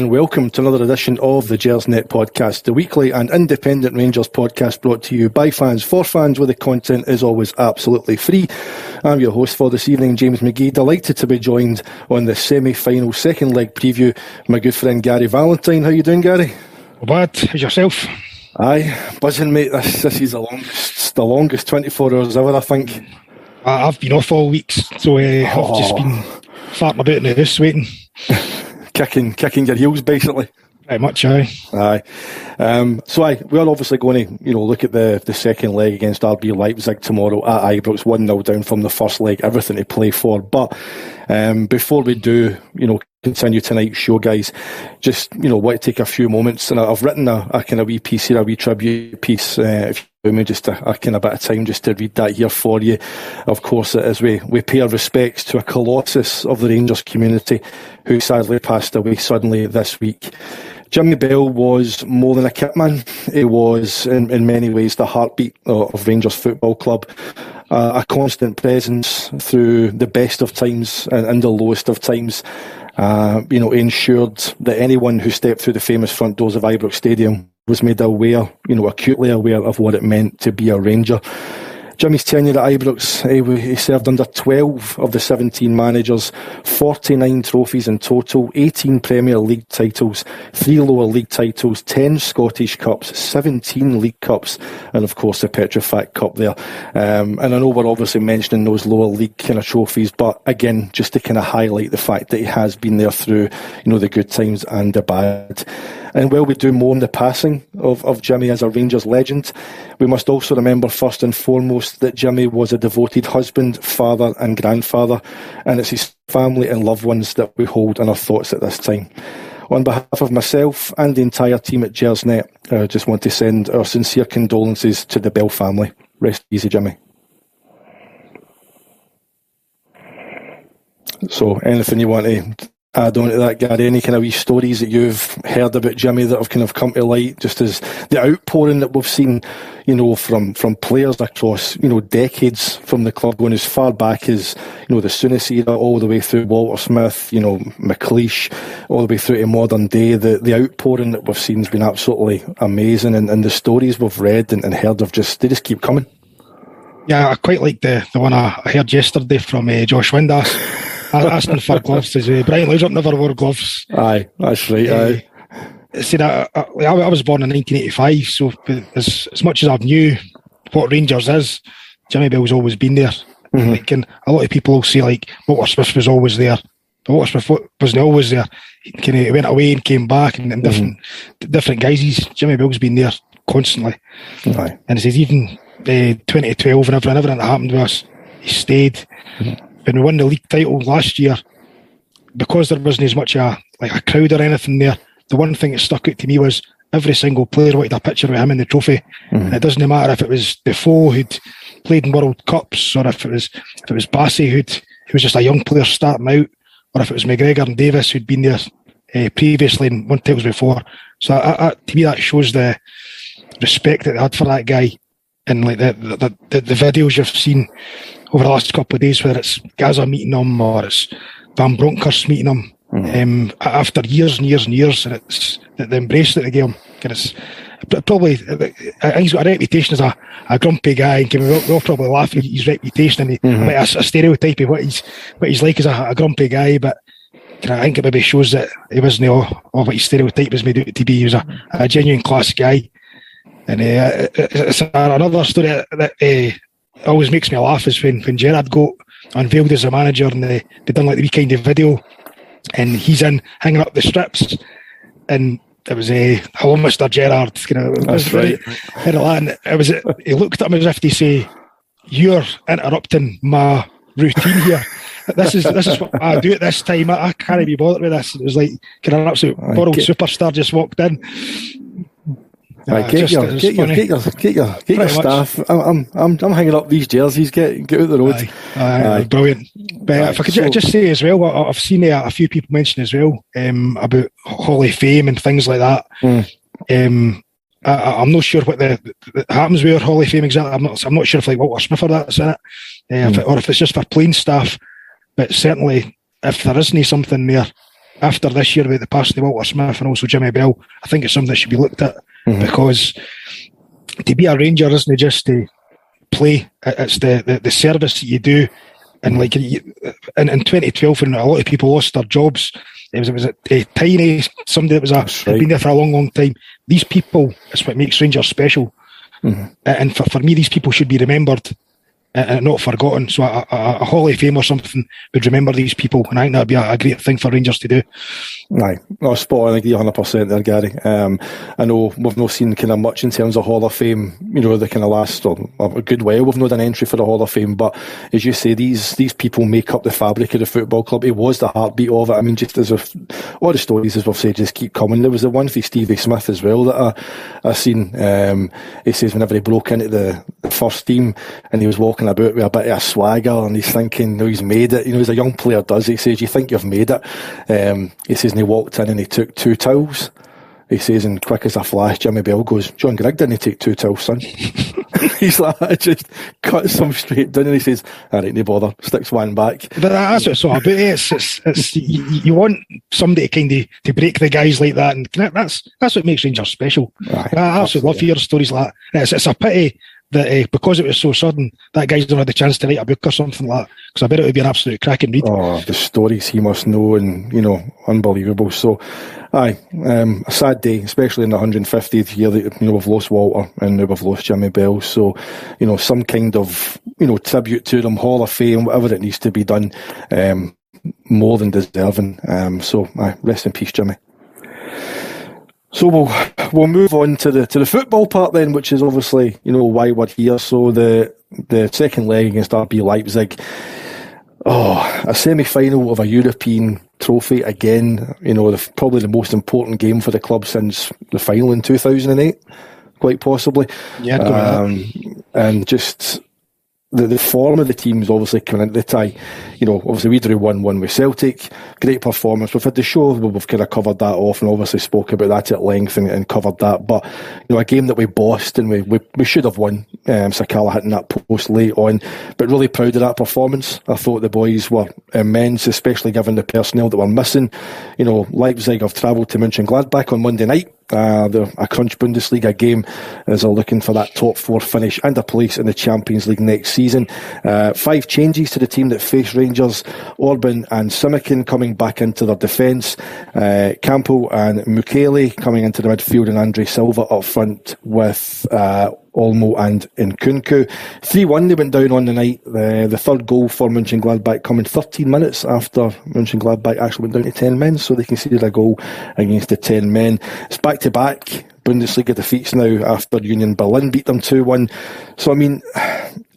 and welcome to another edition of the Gersnet podcast, the weekly and independent Rangers podcast brought to you by fans for fans, where the content is always absolutely free. I'm your host for this evening, James McGee, delighted to be joined on the semi-final second leg preview, my good friend Gary Valentine. How you doing, Gary? Well, bad. How's yourself? Aye, buzzing, mate. This, this is the longest, the longest 24 hours ever, I think. I've been off all weeks, so uh, oh. I've just been farting about in the house waiting. kicking, kicking your heels, basically. Very much, aye. Aye. Um, so, aye, we are obviously going to, you know, look at the, the second leg against RB Leipzig tomorrow at Ibrox, 1 0 down from the first leg, everything to play for. But um, before we do, you know, continue tonight's show, guys, just, you know, want to take a few moments. And I've written a, a kind of wee piece here, a wee tribute piece, uh, if you me just a, a, kind of bit of time just to read that here for you. Of course, as we, we pay our respects to a colossus of the Rangers community who sadly passed away suddenly this week. Jimmy Bell was more than a kitman. He was, in, in many ways, the heartbeat of, of Rangers Football Club. Uh, a constant presence through the best of times and, and the lowest of times. Uh, you know, ensured that anyone who stepped through the famous front doors of Ibrox Stadium was made aware, you know, acutely aware of what it meant to be a Ranger. Jimmy's tenure at Ibrox, eh, he served under 12 of the 17 managers, 49 trophies in total, 18 Premier League titles, 3 lower league titles, 10 Scottish Cups, 17 League Cups, and of course the Petrofac Cup there. Um, and I know we're obviously mentioning those lower league kind of trophies, but again, just to kind of highlight the fact that he has been there through, you know, the good times and the bad. And while we do mourn the passing of, of Jimmy as a Rangers legend, we must also remember first and foremost that Jimmy was a devoted husband, father, and grandfather, and it's his family and loved ones that we hold in our thoughts at this time. On behalf of myself and the entire team at Gersnet, I just want to send our sincere condolences to the Bell family. Rest easy, Jimmy. So, anything you want to add on to that, Gary? Any kind of wee stories that you've heard about Jimmy that have kind of come to light, just as the outpouring that we've seen, you know, from, from players across, you know, decades from the club, going as far back as, you know, the Souness era, all the way through Walter Smith, you know, McLeish, all the way through to modern day. The, the outpouring that we've seen has been absolutely amazing, and, and the stories we've read and, and heard have just, they just keep coming. Yeah, I quite like the, the one I heard yesterday from uh, Josh Windass. asking for gloves to say Brian Laudrup never wore gloves. Aye, that's right. Uh, aye. See, I, I, I, was born in 1985, so as, as much as I've knew what Rangers is, Jimmy Bell's always been there. Mm-hmm. Like, and a lot of people will say like Walter Smith was always there, but Walter Smith wasn't always there. He kind of went away and came back, and, and different mm-hmm. different guys. He's Jimmy Bell's been there constantly, Aye. and it says even uh, 2012 and everything, everything that happened to us, he stayed. Mm-hmm when we won the league title last year, because there wasn't as much a like a crowd or anything there, the one thing that stuck out to me was every single player wanted a picture of him in the trophy. Mm-hmm. And it doesn't matter if it was Defoe who'd played in World Cups or if it was if it was Bassey who'd who was just a young player starting out, or if it was McGregor and Davis who'd been there uh, previously and won titles before. So I, I, to me that shows the respect that they had for that guy and like the the, the, the videos you've seen over the last couple of days, whether it's Gazza meeting him or it's Van Bronckhorst meeting him, mm. um, after years and years and years, and it's the, the embrace that they gave him. And it's probably, I think he's got a reputation as a, a grumpy guy, and we'll, we'll probably laugh at his reputation and he, mm-hmm. a, a, stereotype of what he's what he's like as a, a grumpy guy, but. I think it maybe shows that he wasn't all, all what his stereotype was made out to be. He was a, a genuine class guy. And uh, it's another story that uh, always makes me laugh is when, when Gerrard got unveiled as a manager and they, they done like the weekend of video and he's in hanging up the strips and it was a uh, hello Mr. Gerrard kind of that's right. and it was he looked at him as if to say you're interrupting my routine here. This is this is what I do at this time. I, I can't be bothered with this. It was like kind of an absolute world superstar just walked in Right, get, your, get, your, get, your, get your get your staff. I'm, I'm I'm hanging up these jerseys. Get get out the road. Aye, aye, aye. brilliant. But aye, if I could so, just say as well, I've seen uh, a few people mention as well um, about Hall of Fame and things like that. Mm. Um, I, am not sure what the, the happens with Hall of Fame exactly. I'm not. I'm not sure if like Walter Smith or that's in it, uh, mm. if it, or if it's just for plain staff. But certainly, if there isn't something there, after this year about the passing of Walter Smith and also Jimmy Bell, I think it's something that should be looked at mm-hmm. because to be a Ranger isn't just to play; it's the, the, the service that you do. And like in, in 2012, when a lot of people lost their jobs, it was, it was a, a tiny somebody that was a, right. been there for a long, long time. These people is what makes Rangers special. Mm-hmm. And for, for me, these people should be remembered and not forgotten. So a, a, a, Hall of Fame or something would remember these people, and I think that'd be a, a great thing for Rangers to do. Aye, no, spot. I agree 100 percent there, Gary. Um, I know we've not seen kind of much in terms of Hall of Fame. You know, the kind of last or a good while we've not done entry for the Hall of Fame. But as you say, these these people make up the fabric of the football club. It was the heartbeat of it. I mean, just as if all the stories, as we've said, just keep coming. There was the one for Stevie Smith as well that I I seen. Um, he says whenever he broke into the first team and he was walking about with a bit of a swagger and he's thinking, no, he's made it. You know, as a young player does, he says, you think you've made it. Um, he says, and he walked in and he took two towels. He says, and quick as a flash, Jimmy Bell goes, John Greig didn't take two towels, son. he's like, I just cut some straight down and he says, all right, no bother, sticks one back. But that's what it's all about. It's, it's, it's, you, you want somebody to kind of to break the guys like that, and that's that's what makes Rangers special. Right, I absolutely love hearing stories like that. It's, it's a pity that uh, because it was so sudden, that guy's not had the chance to write a book or something like that. Because I bet it would be an absolute cracking read. Oh, the stories he must know, and you know, unbelievable. So, aye, um, a sad day, especially in the 150th year that you know we've lost Walter and now we've lost Jimmy Bell. So, you know, some kind of you know tribute to them, Hall of Fame, whatever it needs to be done, um, more than deserving. Um, so, aye, rest in peace, Jimmy. So we'll we'll move on to the to the football part then, which is obviously you know why we're here. So the the second leg against RB Leipzig, oh, a semi final of a European trophy again. You know, the, probably the most important game for the club since the final in two thousand and eight, quite possibly. Yeah, um, and just the, the form of the team is obviously coming into the tie. You know, obviously we drew 1 1 with Celtic. Great performance. We've had the show, we've kind of covered that off and obviously spoke about that at length and, and covered that. But, you know, a game that we bossed and we, we, we should have won. Um, Sakala hitting that post late on. But really proud of that performance. I thought the boys were immense, especially given the personnel that were missing. You know, Leipzig have travelled to Mönchengladbach on Monday night. Uh, the, a crunch Bundesliga game as they're looking for that top four finish and a place in the Champions League next season. Uh, five changes to the team that face Rangers. Orban and Simakan coming back into their defence. Uh, Kampl and Mukiele coming into the midfield and Andre Silva up front with uh, Olmo and Nkunku. 3 1 they went down on the night. The, third goal for Mönchengladbach coming 13 minutes after Mönchengladbach actually went down to 10 men, so they conceded a goal against the 10 men. It's back to back Bundesliga defeats now after Union Berlin beat them 2 1. So, I mean,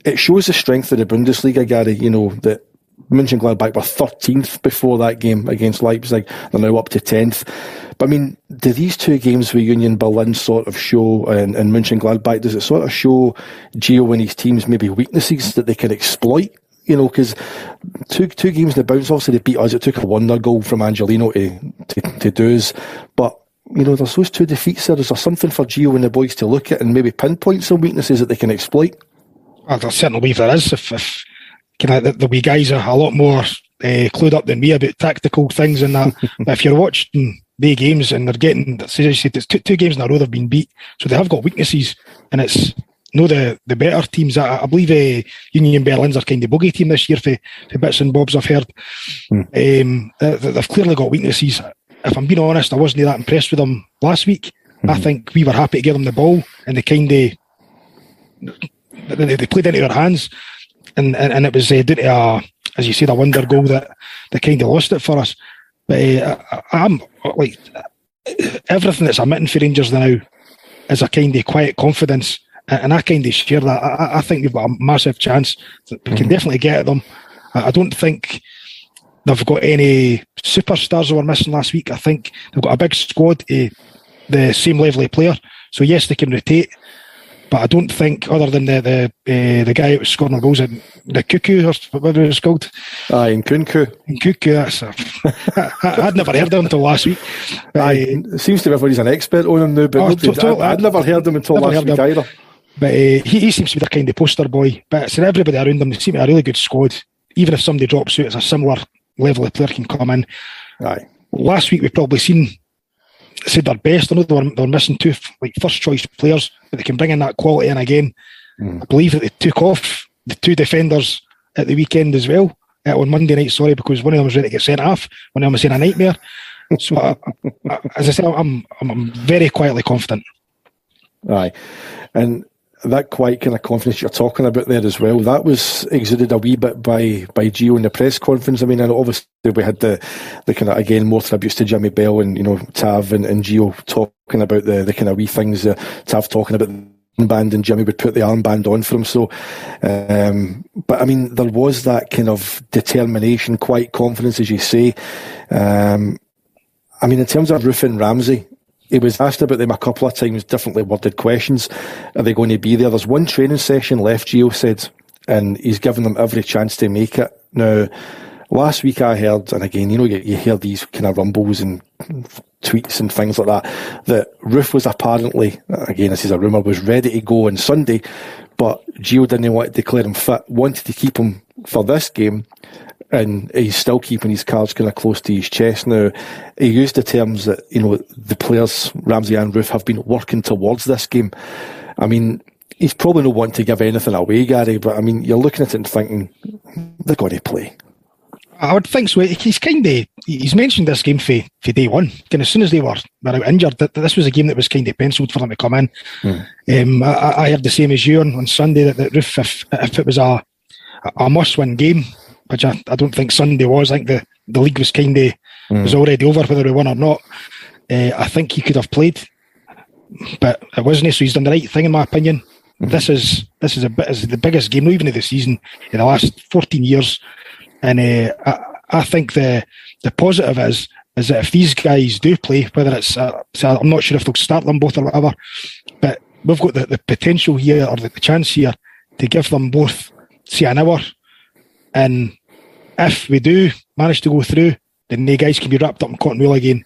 it shows the strength of the Bundesliga, Gary, you know, that Mönchengladbach were 13th before that game against Leipzig. They're now up to 10th. But I mean, do these two games with Union Berlin sort of show, and, and Mönchengladbach, does it sort of show Gio and his team's maybe weaknesses that they can exploit? You know, because two two games in the bounce, obviously they beat us. It took a wonder goal from Angelino to, to, to do us. But, you know, there's those two defeats there. Is there something for Gio and the boys to look at and maybe pinpoint some weaknesses that they can exploit? I certainly believe there is. If, if kind of the, the wee guys are a lot more uh, clued up than me about tactical things and that. but if you're watching the games and they're getting, said, it's two, two games in a row they've been beat, so they have got weaknesses, and it's no the the better teams. I, I believe uh, Union Berlin's are kind of buggy team this year for, for bits and bobs I've heard. Mm. Um, they, they've clearly got weaknesses. If I'm being honest, I wasn't that impressed with them last week. Mm. I hmm. think we were happy to give them the ball, and they kind of they, they played into our hands and, and, and it was uh, due to a, as you said, a wonder goal that they kind of lost it for us. But uh, I, am like everything that's emitting for Rangers now is a kind of quiet confidence, and I kind of share that. I, I think we've got a massive chance. We can mm-hmm. definitely get at them. I, I don't think they've got any superstars that were missing last week. I think they've got a big squad, uh, the same level of player. So yes, they can rotate, but I don't think, other than the the uh, the guy who was scoring the goals, in the Cuckoo or whatever it's called. Aye, in Nkunku. In Cuckoo, that's a, I, would never heard of him until last week. Aye, uh, seems to be everybody's an expert on him now, but oh, I'd, I'd, never heard him until last week either. But uh, he, he seems to be the kind of poster boy. But it's everybody around him, they seem to be a really good squad. Even if somebody drops out, it's a similar level of player can come in. Aye. last week we've probably seen said their best. I know they were, they were missing two like first choice players, but they can bring in that quality in again. Mm. I believe that they took off the two defenders at the weekend as well uh, on Monday night. Sorry, because one of them was ready to get sent off. One of them was saying a nightmare. So, uh, uh, as I said, I'm, I'm, I'm very quietly confident. Aye, and that quiet kind of confidence you're talking about there as well, that was exuded a wee bit by by Gio in the press conference. I mean, and obviously we had the the kind of again more tributes to Jimmy Bell and you know Tav and, and Gio talking about the the kind of wee things. Uh, Tav talking about the arm band and Jimmy would put the armband on for him. So, um, but I mean, there was that kind of determination, quite confidence, as you say. Um, I mean, in terms of and Ramsey, he was asked about them a couple of times, differently worded questions. Are they going to be there? There's one training session left, Gio said, and he's given them every chance to make it. Now, last week I heard, and again, you know, you, you hear these kind of rumbles and tweets and things like that, that Roofe was apparently, again, this is a rumour, was ready to go on Sunday, but Gio didn't want to declare him fit, wanted to keep him for this game, and he's still keeping his cards kind of close to his chest now. He used the terms that, you know, the players, Ramsey and Roofe, have been working towards this game. I mean, he's probably not wanting to give anything away, Gary, but I mean, you're looking at it and thinking, they're going to play. I would think so. He's kind of he's mentioned this game for, for day one. Kind as soon as they were, were out injured, that, this was a game that was kind of penciled for them to come in. Mm. Um, I, I, heard the same as you on, on Sunday that, that Roofe, if, if it was a a must win game, which I, I don't think Sunday was. I think the, the league was kind of mm. was already over whether we won or not. Uh, I think he could have played, but it wasn't. So he's done the right thing in my opinion. Mm-hmm. This is this is a bit is the biggest game, even of the season in the last fourteen years, and uh, I, I think the the positive is is that if these guys do play, whether it's uh, so I'm not sure if they'll start them both or whatever, but we've got the, the potential here or the, the chance here to give them both say an hour and if we do manage to go through, then the guys can be wrapped up in cotton wool again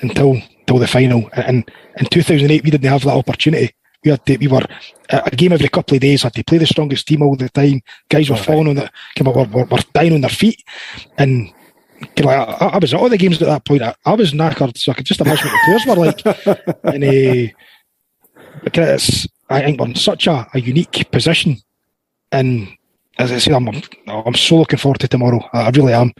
until until the final. And in 2008, we didn't have that opportunity. We had to, we were a game every couple of days. Had to play the strongest team all the time. Guys were falling on the, were, were, were dying on their feet, and I, I, was at all the games at that point. I, I, was knackered, so I could just imagine what the players were like. and uh, because I think we're in such a, a unique position, and as I say, I'm, I'm so looking forward to tomorrow. I really am.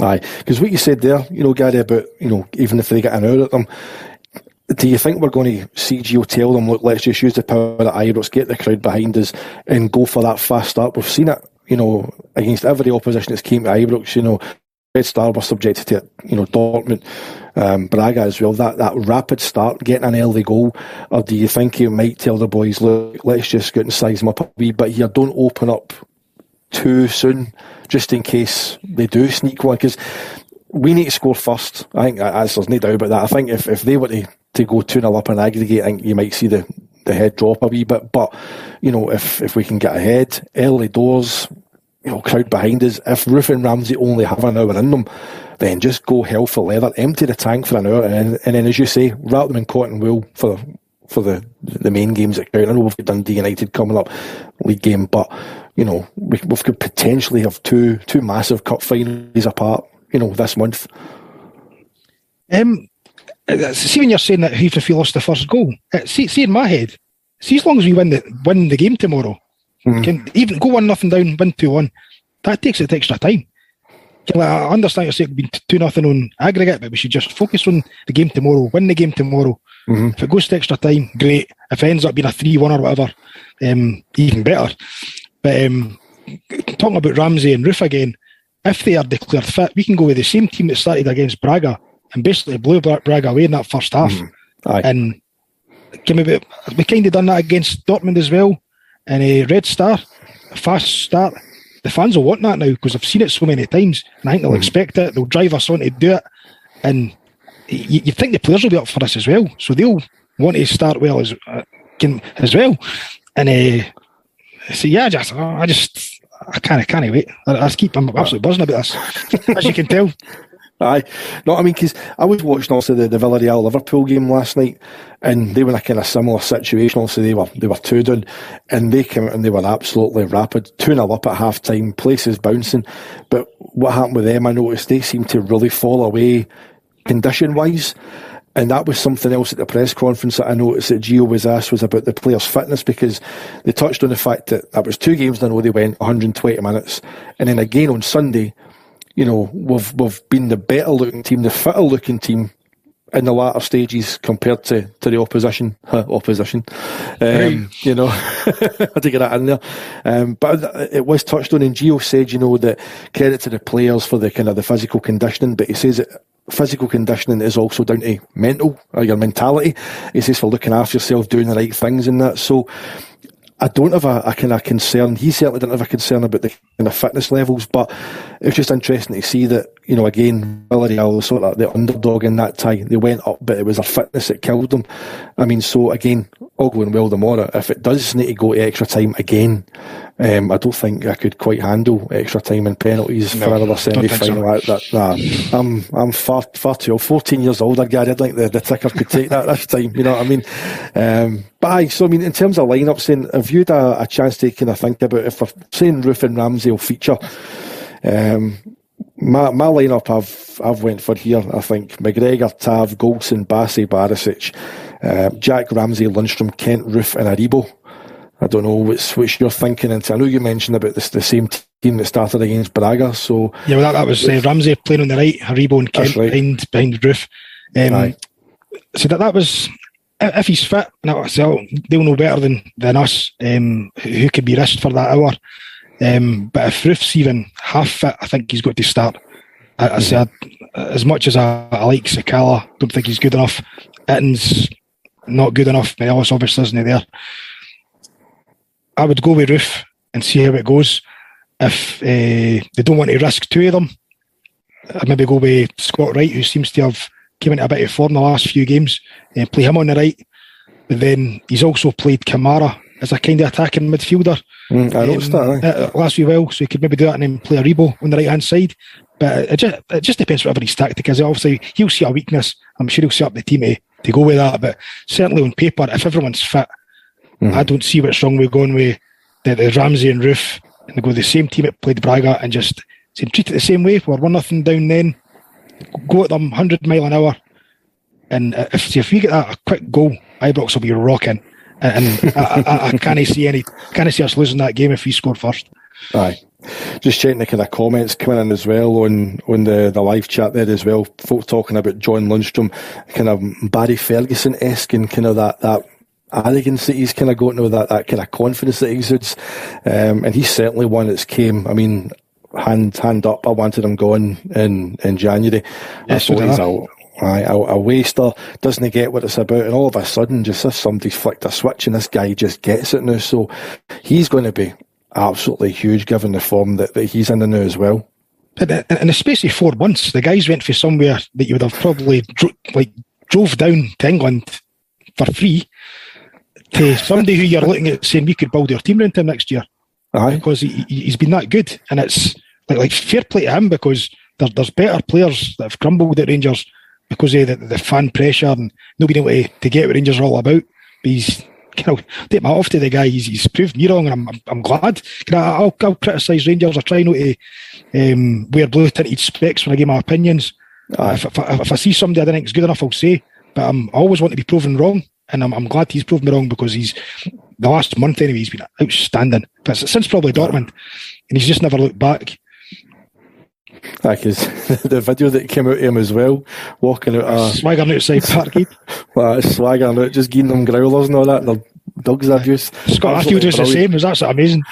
Aye, because what you said there, you know, Gary, about you know, even if they get an hour at them, do you think we're going to see Gio tell them, look, let's just use the power at Ibrox, get the crowd behind us, and go for that fast start? We've seen it, you know, against every opposition that's came to Ibrox. You know, Red Star were subjected to, you know, Dortmund um, Braga as well. That that rapid start, getting an early goal, or do you think you might tell the boys, look, let's just go and size them up a wee bit here. Don't open up too soon, just in case they do sneak one. Because we need to score first. I think there's no doubt about that. I think if, if they were to, to go 2 0 up and aggregate, I think you might see the, the head drop a wee bit. But, you know, if, if we can get ahead, early doors, you know, crowd behind us, if Roofe and Ramsey only have an hour in them, then just go hell for leather, empty the tank for an hour, and, and then, as you say, wrap them in cotton wool for for the the main games that count. I know we've got Dundee United coming up, league game, but you know we, we could potentially have two two massive cup finals apart. You know this month. Um, see when you're saying that we lost the first goal, uh, see, see in my head, see as long as we win the win the game tomorrow, mm. can even go one nothing down, win two one. That takes it extra time. I understand you're saying it being two nothing on aggregate, but we should just focus on the game tomorrow, win the game tomorrow. Mm-hmm. If it goes to extra time, great. If it ends up being a three one or whatever, um, even better. But um, talking about Ramsey and Roofe again, if they are declared fit, we can go with the same team that started against Braga and basically blew Braga away in that first half. Mm-hmm. And can we, we kind of done that against Dortmund as well. And a Red Star, a fast start the fans will want that now because I've seen it so many times, and I think they'll mm. expect it. They'll drive us on to do it, and you, you think the players will be up for this as well, so they'll want to start well as uh, can, as well. And uh, so yeah, just I just I can't I can't wait. I, I keep I'm absolutely buzzing about this, as you can tell. Aye, no, I mean, because I was watching also the, the Villarreal Liverpool game last night, and they were in a kind of similar situation. Also, they were they were two down, and they came out and they were absolutely rapid, two 0 up at half time, places bouncing. But what happened with them, I noticed they seemed to really fall away condition wise. And that was something else at the press conference that I noticed that Gio was asked was about the players' fitness because they touched on the fact that that was two games in a row they went 120 minutes. And then again on Sunday, you know, we've, we've been the better looking team, the fitter looking team in the latter stages compared to, to the opposition. opposition. Um, you know, I had to get that in there. Um, but it was touched on, and Gio said, you know, that credit to the players for the kind of the physical conditioning, but he says that physical conditioning is also down to mental, or your mentality. He says for looking after yourself, doing the right things and that. So, I don't have a, a kind of concern. He certainly didn't have a concern about the kind of fitness levels, but it was just interesting to see that, you know, again, Villarreal was sort of the underdog in that tie. They went up, but it was their fitness that killed them. I mean, so again, all going well tomorrow. If it does need to go to extra time again, um, I don't think I could quite handle extra time and penalties no, for another semi final. So. That, nah, I'm I'm far far too old. Fourteen years older, Gary. I'd like the, the ticker could take that this time. You know what I mean? Um, but aye, so I mean, in terms of lineups, then have you had a, a chance to kind of think about if we're saying Roofe and Ramsey will feature? Um, my my lineup I've I've went for here. I think McGregor, Tav, Goldson, Bassey, Barisic, uh, Jack Ramsey, Lundstram, Kent, Roofe, and Aribo. I don't know what's what's your thinking. And I know you mentioned about this the same team that started against Braga. So yeah, well, that, that was uh, Ramsey playing on the right, Aribo and Kent right. behind behind the Roofe. Um, so that that was if he's fit. Now, so they'll know better than than us um, who could be risked for that hour. Um, but if Roofe's even half fit, I think he's got to start. I, I said, as much as I, I like Sakala, don't think he's good enough. Itten's not good enough. Ellis obviously isn't there. I would go with Roofe and see how it goes. If uh, they don't want to risk two of them, I'd maybe go with Scott Wright, who seems to have came into a bit of form the last few games, and play him on the right. But then he's also played Kamara as a kind of attacking midfielder. Mm, I noticed um, that. Uh, last few well, so he could maybe do that and then play Aribo on the right hand side. But it just, it just depends whatever his tactic is. Obviously, he'll see a weakness. I'm sure he'll set up the team to, to go with that. But certainly on paper, if everyone's fit, mm I don't see what's wrong with going with the, the Ramsey and Roofe and they go the same team that played Braga and just treat it the same way. We're one nothing down then. Go at them 100 mile an hour. And if, if we get that a quick goal, Ibrox will be rocking. And, and I, I, I can't see any, can't see us losing that game if we score first. Aye. Just checking the kind of comments coming in as well on on the, the live chat there as well. Folk talking about John Lundstram, kind of Barry Ferguson esque and kind of that that arrogance that he's kind of got now, that, that kind of confidence that he exudes. Um, and he's certainly one that's came, I mean, hand hand up, I wanted him gone in, in January. Yes, I thought he's a, a, a waster, doesn't get what it's about, and all of a sudden, just if somebody's flicked a switch and this guy just gets it now, so he's going to be absolutely huge given the form that, that he's in now as well. In the space of four months, the guys went for somewhere that you would have probably dro- like drove down to England for free to somebody who you're looking at saying we could build our team around him next year. Aye. Because he, he's been that good. And it's like, like fair play to him because there, there's better players that have crumbled at Rangers because of the, the fan pressure and not being able to, to get what Rangers are all about. But he's, you know, take my off to the guy. He's, he's proved me wrong, and I'm, I'm, I'm glad. I, will I'll criticise Rangers. I try not to um, wear blue tinted specs when I give my opinions. If, if, if, I see somebody I don't think is good enough, I'll say. But I'm, I always want to be proven wrong and I'm, I'm glad he's proved me wrong because he's the last month anyway he's been outstanding. But since probably Dortmund, and he's just never looked back. Because the video that came out of him as well, walking out, uh, swaggering outside Parkhead. well, swaggering out, just giving them growlers and all that, and their dogs abuse. Scott Arfield does the same. Is that so amazing?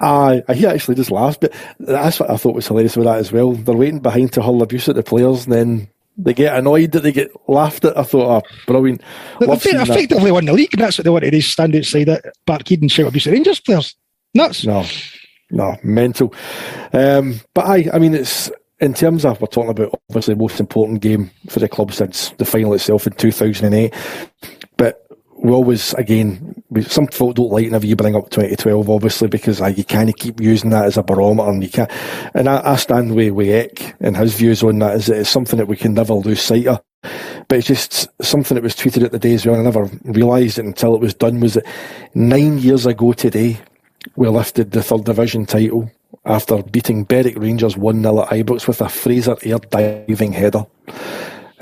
Aye, he actually just laughed, but that's what I thought was hilarious with that as well. They're waiting behind to hurl abuse at the players, and then they get annoyed that they get laughed at. I thought, oh, brilliant. They effectively that. won the league, and that's what they wanted to do, stand outside at Parkhead and shout abuse at Rangers players. Nuts. No, no, mental. Um, but I, I mean, it's in terms of we're talking about obviously the most important game for the club since the final itself in 2008. We always, again, we, some folk don't like whenever you bring up 2012, obviously, because uh, you kind of keep using that as a barometer, and you can't. And I, I stand with, with Eck and his views on that is that it's something that we can never lose sight of. But it's just something that was tweeted at the day as well. I never realised it until it was done. Was that nine years ago today, we lifted the third division title after beating Berwick Rangers 1 0 at Ibrox with a Fraser Aird diving header.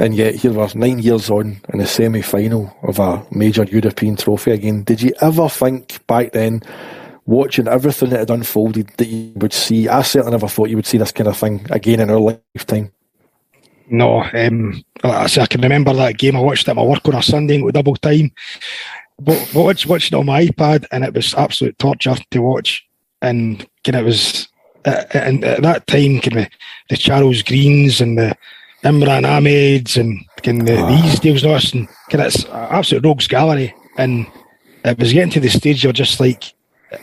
And yet here we're nine years on in the semi final of a major European trophy again. Did you ever think back then, watching everything that had unfolded, that you would see? I certainly never thought you would see this kind of thing again in our lifetime. No, um, I, I can remember that game. I watched it at my work on a Sunday and double time. But watched watched it on my iPad, and it was absolute torture to watch. And kind of was, uh, and at that time, kind of the Charles Greens and the Imran Ahmeds and of the, ah. these deals and us, and of it's absolute rogues gallery. And it was getting to the stage you're just like,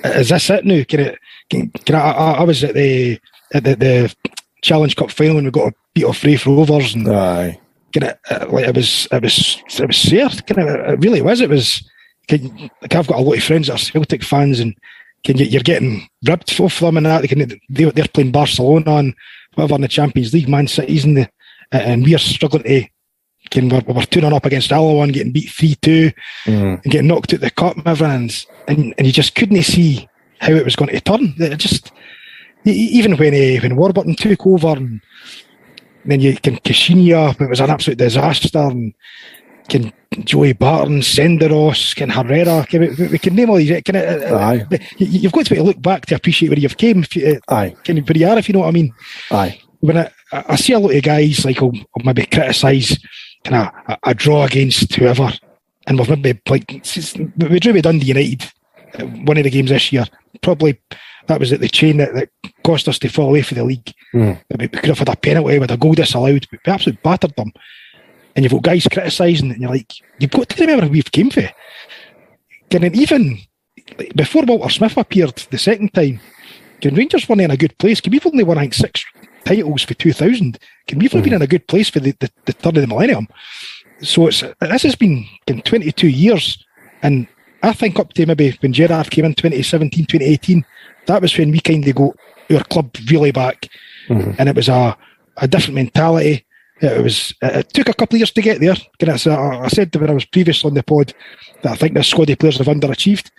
is this it now? Can it? Can, can I, I, I was at the at the, the Challenge Cup final when we got a beat off Raith Rovers and Aye. Kind of, uh, like it was, it was, it was sad. Kind of, it really was. It was. Can, like I've got a lot of friends that are Celtic fans, and can you, you're getting ripped off them and that. They can, they, they're playing Barcelona and whatever in the Champions League, Man City's in the, and we're struggling to. Can we're, we're tuning up against Alloa, getting beat three two, mm. and getting knocked out the cup and everything, and and you just couldn't see how it was going to turn. It just even when uh, when Warburton took over and then you can Caixinha, it was an absolute disaster. And can Joey Barton, Senderos, can Herrera, can we, we, can name all these. Can, uh, Aye. You've got to to look back to appreciate where you've came. if Uh, Aye. Can, where you are, if you know what I mean. Aye. When I, I see a lot of guys like will, will maybe criticise kind of a, draw against whoever, and we've maybe like we drew with Dundee United uh, one of the games this year. Probably that was at the chain that, that cost us to fall away for the league. Mm. We could have had a penalty with a goal disallowed. We absolutely battered them. And you've got guys criticising, and you're like, you've got to remember where we've came from. And even before Walter Smith appeared the second time, can Rangers weren't in a good place. Can we've only won, I think, six titles for 2000. Can we've mm. been in a good place for the, the, the third of the millennium. So it's this has been in 22 years. And I think up to maybe when Gerrard came in 2017, 2018, that was when we kind of got our club really back, mm-hmm. and it was a, a different mentality. It was. It took a couple of years to get there. I said when I was previous on the pod that I think the squad of players have underachieved.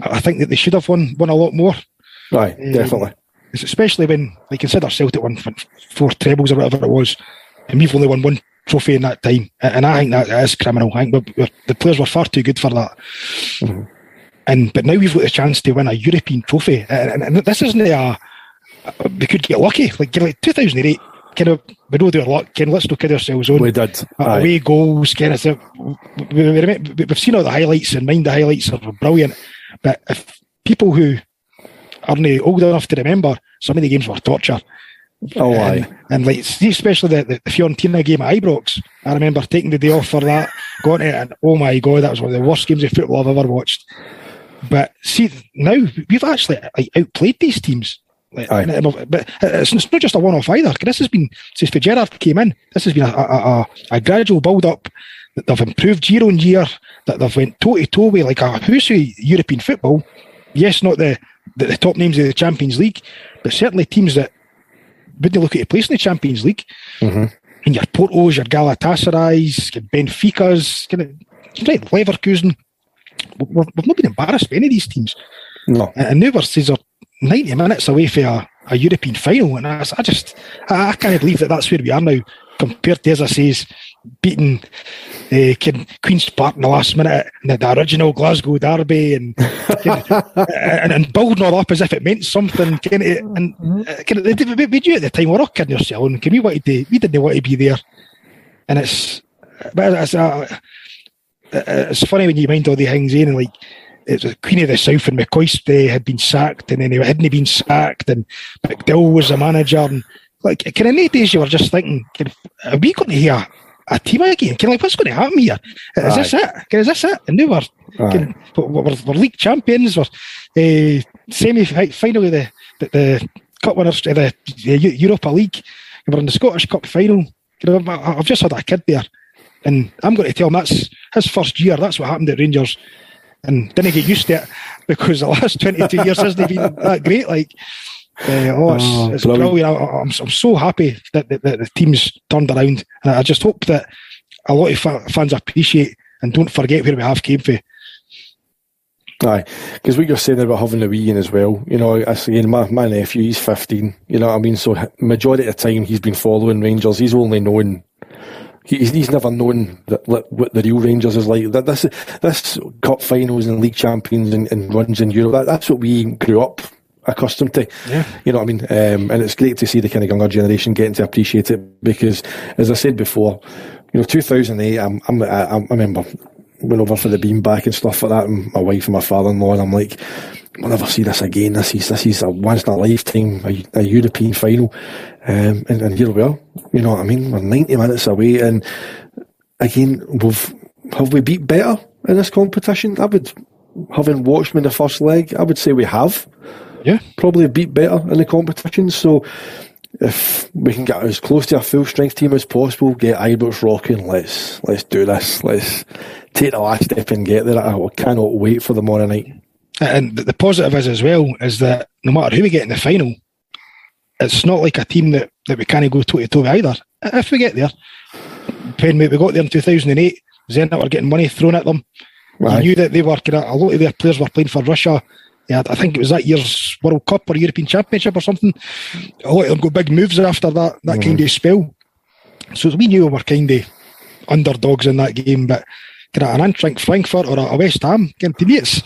I think that they should have won won a lot more. Right, um, definitely. Especially when they consider Celtic won four trebles or whatever it was, and we've only won one trophy in that time. And I think that is criminal. I think the players were far too good for that. Mm-hmm. And but now we've got a chance to win a European trophy, and, and, and this isn't a, we could get lucky. Like, like 2008, kind of we know their luck. Can let's not kid ourselves on. We did away goals. Kind of, we, we, we've seen all the highlights and mind the highlights are brilliant. But if people who aren't old enough to remember, some of the games were torture. Oh, and, aye. And like, especially the, the, Fiorentina game at Ibrox, I remember taking the day off for that, going to it, and oh my god, that was one of the worst games of football I've ever watched. But see, now we've actually like, outplayed these teams. Like, but it's, it's, not just a one-off either. This has been since Gerrard came in. This has been a, a, a, a gradual build-up. That they've improved year on year. That they've went toe to toe with like a who's who European football. Yes, not the, the, the top names of the Champions League, but certainly teams that wouldn't look at a place in the Champions League. Mm-hmm. And your Portos, your Galatasaray's, your Benfica's, kind of, right, Leverkusen. We've, we've not been embarrassed by any of these teams. No. And now we're, are 90 minutes away from a, a European final. And I, I just, I, I, can't believe that that's where we are now compared to, as I say, beating eh, uh, Queen's Park in the last minute and the, the original Glasgow derby and, and, and building all up as if it meant something. Can it, and can it, we, knew at the time we're all kidding ourselves. And can we wanted to, we didn't want to be there. And it's, but it's, uh, uh, it's funny when you mind all the things in and like it was Queen of the South and McCoist eh, had been sacked and then he hadn't been sacked and McDowall was the manager and like kind of any days you were just thinking are we going to hear a team again kind of like what's going to happen here is Aye. this it is this it and now we're, can, we're, we're, we're, league champions we're uh, semi final of the, the, the cup winners of the, the Europa League And we're in the Scottish Cup final I've just had a kid there and I'm going to tell him that's his first year. That's what happened at Rangers. And didn't get used to it because the last 22 years hasn't been that great. Like, uh, oh, it's, oh, it's brilliant. brilliant. I, am so happy that, that, that, the team's turned around. And I just hope that a lot of fans appreciate and don't forget where we have came from. Aye, because what you're saying about having the wee in as well, you know, again, my, my nephew, he's 15, you know what I mean? So, majority of the time he's been following Rangers, he's only known he's, he's never known that, what the real Rangers is like. That this this cup finals and league champions and, and runs in Europe. That, that's what we grew up accustomed to. Yeah. You know what I mean? Um, and it's great to see the kind of younger generation getting to appreciate it because, as I said before, you know, 2008, I'm, I'm, I, I remember went over for the beanbag and stuff like that, and my wife and my father-in-law, and I'm like, we'll never see this again. This is this is a once in a lifetime a, a European final, um, and, and here we are. You know what I mean? We're 90 minutes away, and again, we've have we beat better in this competition? I would, having watched me in the first leg, I would say we have. Yeah, probably beat better in the competition. So if we can get as close to a full strength team as possible, get Ibrox rocking, let's let's do this. Let's take the last step and get there. I cannot wait for the morning night. And the positive is as well is that no matter who we get in the final, it's not like a team that, that we can't go toe to toe either. If we get there, when we got there in 2008, Zenit were getting money thrown at them. Right. You knew that they were a lot of their players were playing for Russia. Yeah, I think it was that year's World Cup or European Championship or something. A lot of them got big moves after that that mm. kind of spell. So we knew we were kind of underdogs in that game, but an Eintracht Frankfurt or a West Ham, again, to me it's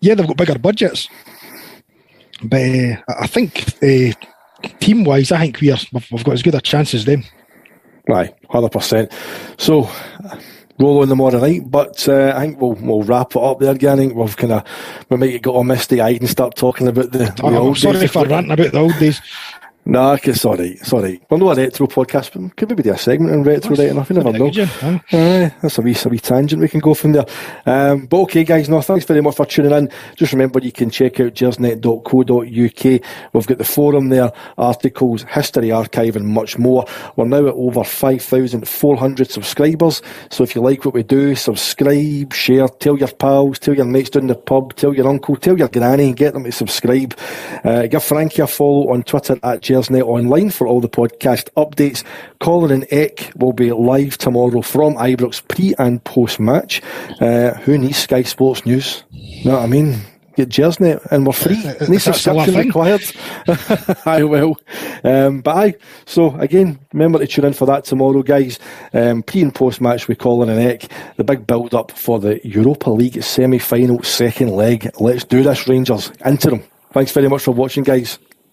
yeah, they've got bigger budgets, but uh, I think uh, team wise, I think we are we've got as good a chance as them. Right, hundred percent. So roll on tomorrow night, but uh, I think we'll we'll wrap it up there, Gary. I think we've kind of we might get all misty eyed and start talking about the, the oh, old sorry days. for ranting about the old days. Nah, it's alright, it's alright. We're not a retro podcast, but could maybe do a segment on retro right enough, you never know. Aye, that's a wee, a wee tangent we can go from there. Um, but okay, guys, no, thanks very much for tuning in. Just remember you can check out gersnet.co.uk. We've got the forum there, articles, history archive, and much more. We're now at over 5,400 subscribers, so if you like what we do, subscribe, share, tell your pals, tell your mates down the pub, tell your uncle, tell your granny, get them to subscribe. Uh, give Frankie a follow on Twitter at Gersnet Bearsnet online for all the podcast updates. Colin and Eck will be live tomorrow from Ibrox pre and post match. Uh, who needs Sky Sports News? You know what I mean? Get Gersnet and we're free. No subscription required. I will. Um, but I, so again, remember to tune in for that tomorrow, guys. Um, pre and post match with Colin and Eck. The big build up for the Europa League semi final second leg. Let's do this, Rangers. Into them. Thanks very much for watching, guys.